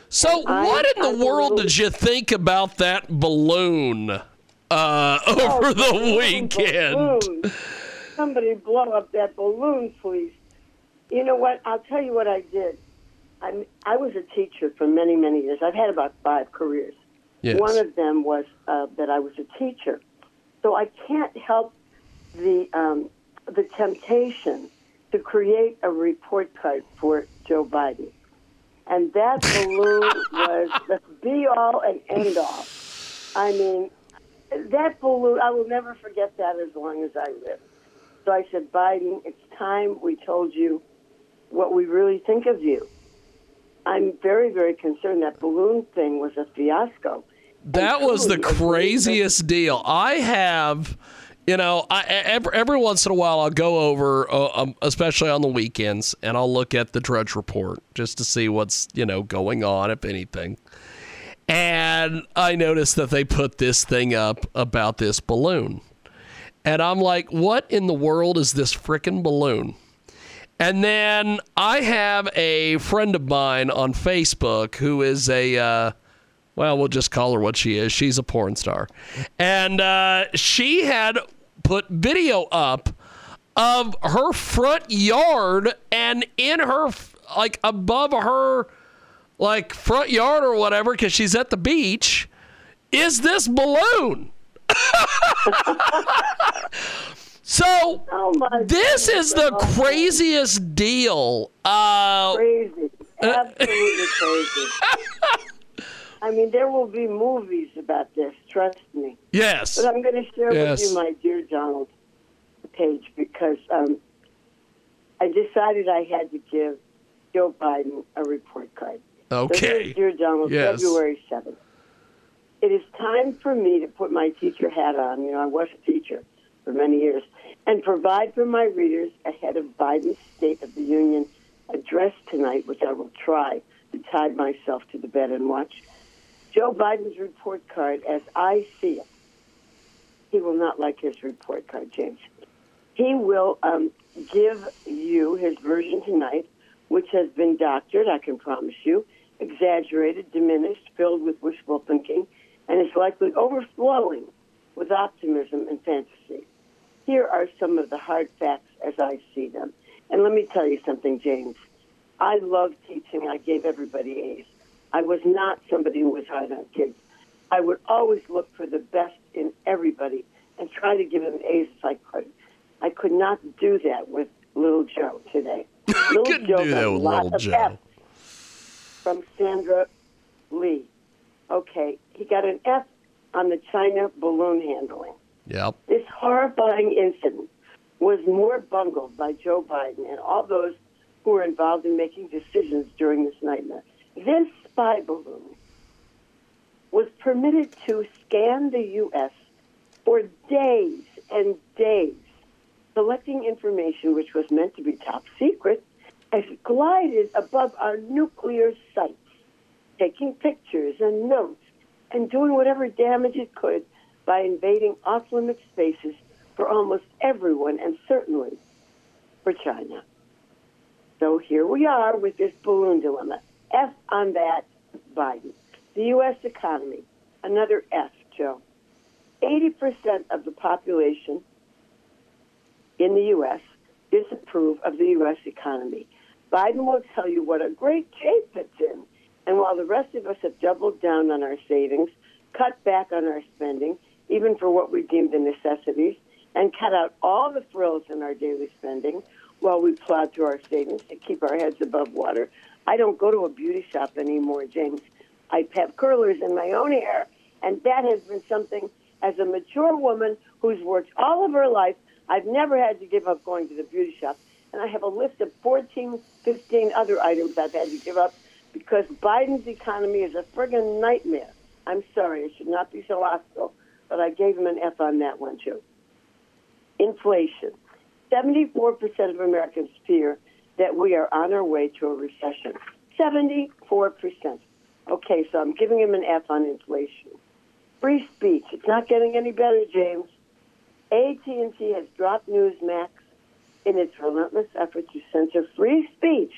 So, what in the world did you think about that balloon uh, Oh, over the balloon, weekend? balloon. Somebody blow up that balloon, please. You know what? I'll tell you what I did. I I was a teacher for many many years. I've had about five careers. Yes. One of them was uh, that I was a teacher, so I can't help the um, the temptation to create a report card for Joe Biden, and that balloon was the be all and end all. I mean, that balloon. I will never forget that as long as I live. So I said, Biden, it's time we told you what we really think of you. I'm very, very concerned that balloon thing was a fiasco. That was the craziest deal. I have, you know, I, every, every once in a while I'll go over, uh, um, especially on the weekends, and I'll look at the Drudge Report just to see what's, you know, going on, if anything. And I noticed that they put this thing up about this balloon. And I'm like, what in the world is this frickin' balloon? And then I have a friend of mine on Facebook who is a, uh, well, we'll just call her what she is. She's a porn star. And uh, she had put video up of her front yard and in her, like above her, like front yard or whatever, because she's at the beach, is this balloon. So this is the craziest deal. Uh, crazy, absolutely crazy. I mean, there will be movies about this. Trust me. Yes. But I'm going to share Yes. with you my dear Donald page because um, I decided I had to give Joe Biden a report card. Okay. here's dear Donald, Yes. February 7th. It is time for me to put my teacher hat on. You know, I was a teacher for many years and provide for my readers ahead of Biden's State of the Union address tonight, which I will try to tie myself to the bed and watch. Joe Biden's report card, as I see it, he will not like his report card, James. He will um, give you his version tonight, which has been doctored, I can promise you, exaggerated, diminished, filled with wishful thinking, and is likely overflowing with optimism and fantasy. Here are some of the hard facts as I see them. And let me tell you something, James. I love teaching. I gave everybody A's. I was not somebody who was hard on kids. I would always look for the best in everybody and try to give them A's if I could. I could not do that with little Joe today. little couldn't Joe do that with little Joe. From Sandra Lee. Okay, he got an F on the China balloon handling. Yep. This horrifying incident was more bungled by Joe Biden and all those who were involved in making decisions during this nightmare. This spy balloon was permitted to scan the U.S. for days and days, collecting information which was meant to be top secret as it glided above our nuclear sites, taking pictures and notes and doing whatever damage it could by invading off limit spaces for almost everyone and certainly for China. So here we are with this balloon dilemma. F on that, Biden. The U.S. economy, another F, Joe. 80% of the population in the U.S. disapprove of the U.S. economy. Biden will tell you what a great shape it's in. And while the rest of us have doubled down on our savings, cut back on our spending, even for what we deem the necessities, and cut out all the frills in our daily spending while we plod through our savings to keep our heads above water. I don't go to a beauty shop anymore, James. I have curlers in my own hair, and that has been something as a mature woman who's worked all of her life. I've never had to give up going to the beauty shop, and I have a list of 14, 15 other items I've had to give up because Biden's economy is a friggin' nightmare. I'm sorry, I should not be so hostile, but I gave him an F on that one, too. Inflation. 74% of Americans fear that we are on our way to a recession. 74%. Okay, so I'm giving him an F on inflation. Free speech. It's not getting any better, James. AT&T has dropped Newsmax in its relentless effort to censor free speech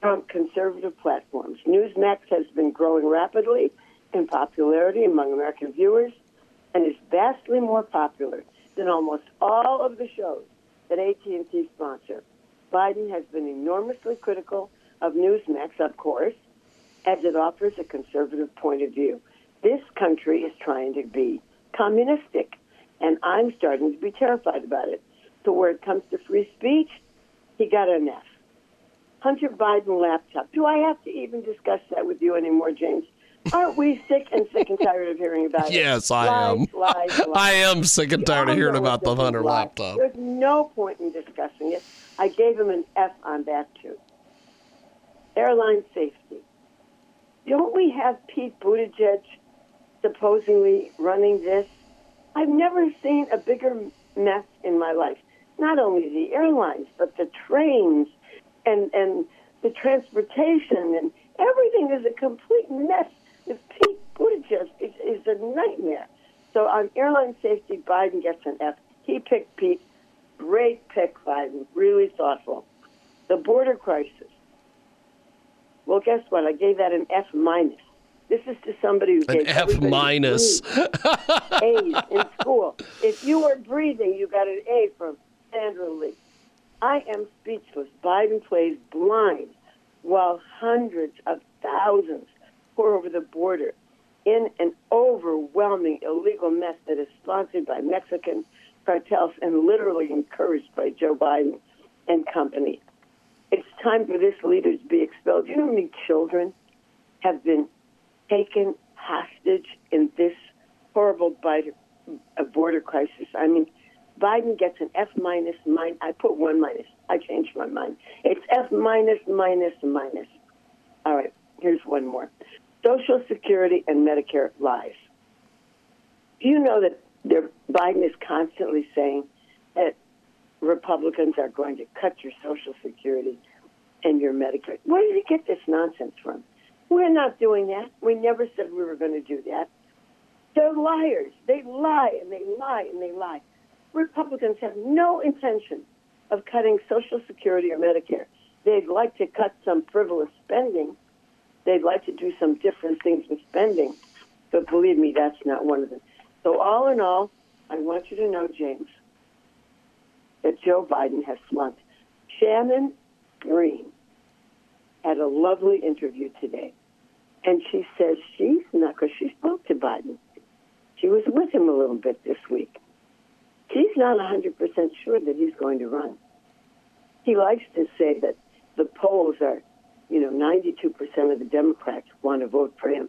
from conservative platforms. Newsmax has been growing rapidly in popularity among American viewers and is vastly more popular than almost all of the shows that AT&T sponsor. Biden has been enormously critical of Newsmax, of course, as it offers a conservative point of view. This country is trying to be communistic, and I'm starting to be terrified about it. So where it comes to free speech, he got an F. Hunter Biden laptop. Do I have to even discuss that with you anymore, James? Aren't we sick and sick and tired of hearing about it? Yes, I Lies, am. Lies, lies. I am sick and tired of hearing about the Hunter laptop. There's no point in discussing it. I gave him an F on that too. Airline safety. Don't we have Pete Buttigieg supposedly running this? I've never seen a bigger mess in my life. Not only the airlines, but the trains and and the transportation and everything is a complete mess. If Pete Buttigieg is, is a nightmare. So on airline safety, Biden gets an F. He picked Pete. Great pick, Biden. Really thoughtful. The border crisis. Well, guess what? I gave that an F minus. This is to somebody who An F minus. A's in school. If you were breathing, you got an A from Sandra Lee. I am speechless. Biden plays blind while hundreds of thousands pour over the border in an overwhelming illegal mess that is sponsored by Mexican cartels and literally encouraged by Joe Biden and company. It's time for this leader to be expelled. You know how many children have been taken hostage in this horrible uh, border crisis? I mean, Biden gets an F minus. Mine, I put one minus. I changed my mind. It's F minus, minus, minus. All right, here's one more. Social Security and Medicare lies. Do you know that there, Biden is constantly saying that Republicans are going to cut your Social Security and your Medicare? Where did he get this nonsense from? We're not doing that. We never said we were going to do that. They're liars. They lie and they lie and they lie. Republicans have no intention of cutting Social Security or Medicare. They'd like to cut some frivolous spending. They'd like to do some different things with spending. But believe me, that's not one of them. So, all in all, I want you to know, James, that Joe Biden has flunked. Shannon Green had a lovely interview today. And she says she's not, because she spoke to Biden. She was with him a little bit this week. She's not 100% sure that he's going to run. He likes to say that the polls are, you know, 92% of the Democrats want to vote for him.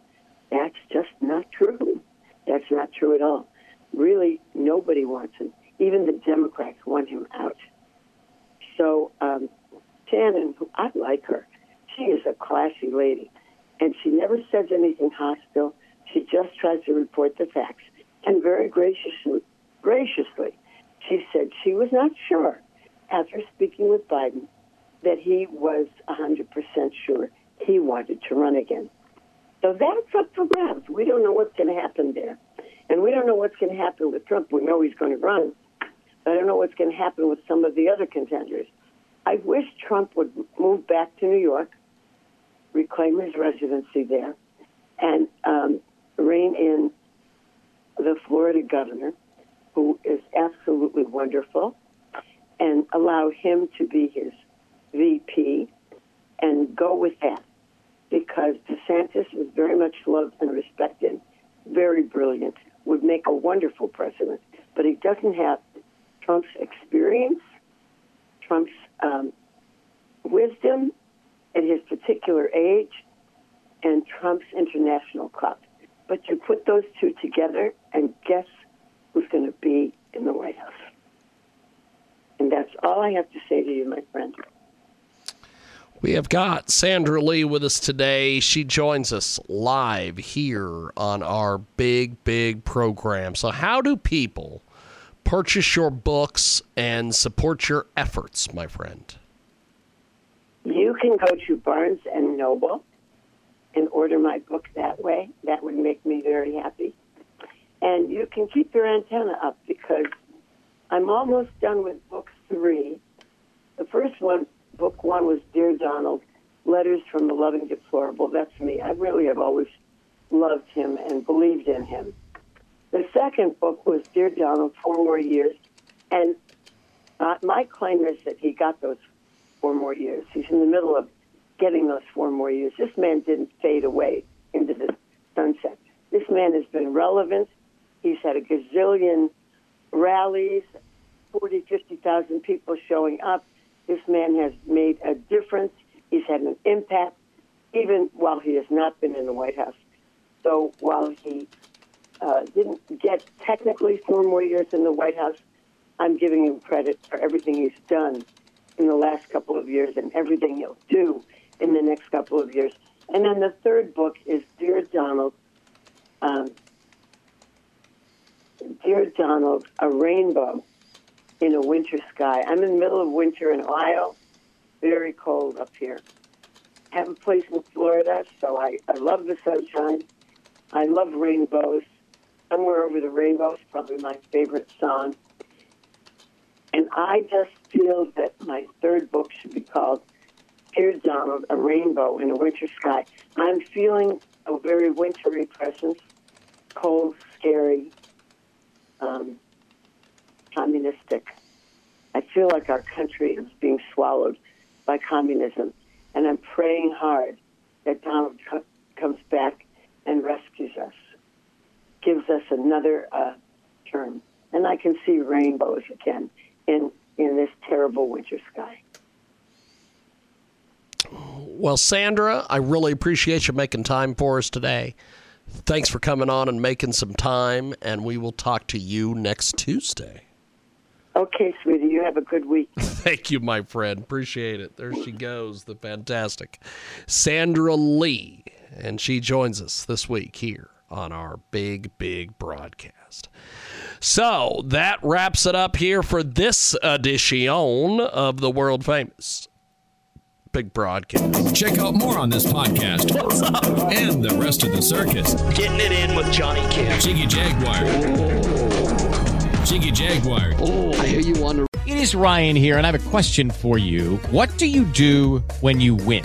That's just not true. That's not true at all. Really, nobody wants him. Even the Democrats want him out. So, um, who I like her, she is a classy lady, and she never says anything hostile. She just tries to report the facts. And very graciously, graciously, she said she was not sure after speaking with Biden that he was 100% sure he wanted to run again. So that's up for grabs. We don't know what's going to happen there. And we don't know what's going to happen with Trump. We know he's going to run. But I don't know what's going to happen with some of the other contenders. I wish Trump would move back to New York, reclaim his residency there, and um, rein in the Florida governor, who is absolutely wonderful, and allow him to be his VP and go with that because DeSantis is very much loved and respected, very brilliant, would make a wonderful president, but he doesn't have Trump's experience, Trump's um, wisdom at his particular age, and Trump's international clout. But you put those two together, and guess who's going to be in the White House? And that's all I have to say to you, my friend. We have got Sandra Lee with us today. She joins us live here on our big, big program. So, how do people purchase your books and support your efforts, my friend? You can go to Barnes and Noble and order my book that way. That would make me very happy. And you can keep your antenna up because I'm almost done with book three. The first one, book one, was Dear Donald, Letters from a Loving Deplorable. That's me. I really have always loved him and believed in him. The second book was Dear Donald, Four More Years. And uh, my claim is that he got those four more years. He's in the middle of getting those four more years. This man didn't fade away into the sunset. This man has been relevant. He's had a gazillion rallies, 40, 50,000 people showing up. This man has made a difference. He's had an impact, even while he has not been in the White House. So while he uh, didn't get technically four more years in the White House, I'm giving him credit for everything he's done in the last couple of years and everything he'll do in the next couple of years. And then the third book is Dear Donald. Um, Dear Donald, a rainbow in a winter sky. I'm in the middle of winter in Ohio, very cold up here. I have a place in Florida, so I, I love the sunshine. I love rainbows. Somewhere Over the Rainbow is probably my favorite song. And I just feel that my third book should be called Dear Donald, A Rainbow in a Winter Sky. I'm feeling a very wintry presence, cold, scary, um, communistic. I feel like our country is being swallowed by communism, and I'm praying hard that Donald co- comes back and rescues us, gives us another uh, term, and I can see rainbows again in in this terrible winter sky. Well, Sandra, I really appreciate you making time for us today. Thanks for coming on and making some time, and we will talk to you next Tuesday. Okay, sweetie, you have a good week. Thank you, my friend. Appreciate it. There she goes, the fantastic Sandra Lee. And she joins us this week here on our big, big broadcast. So that wraps it up here for this edition of the world famous big broadcast. Check out more on this podcast and the rest of the circus. Getting it in with Johnny Kim. Jiggy Jaguar. Jiggy Jaguar. Oh, I hear you on the. It is Ryan here, and I have a question for you. What do you do when you win?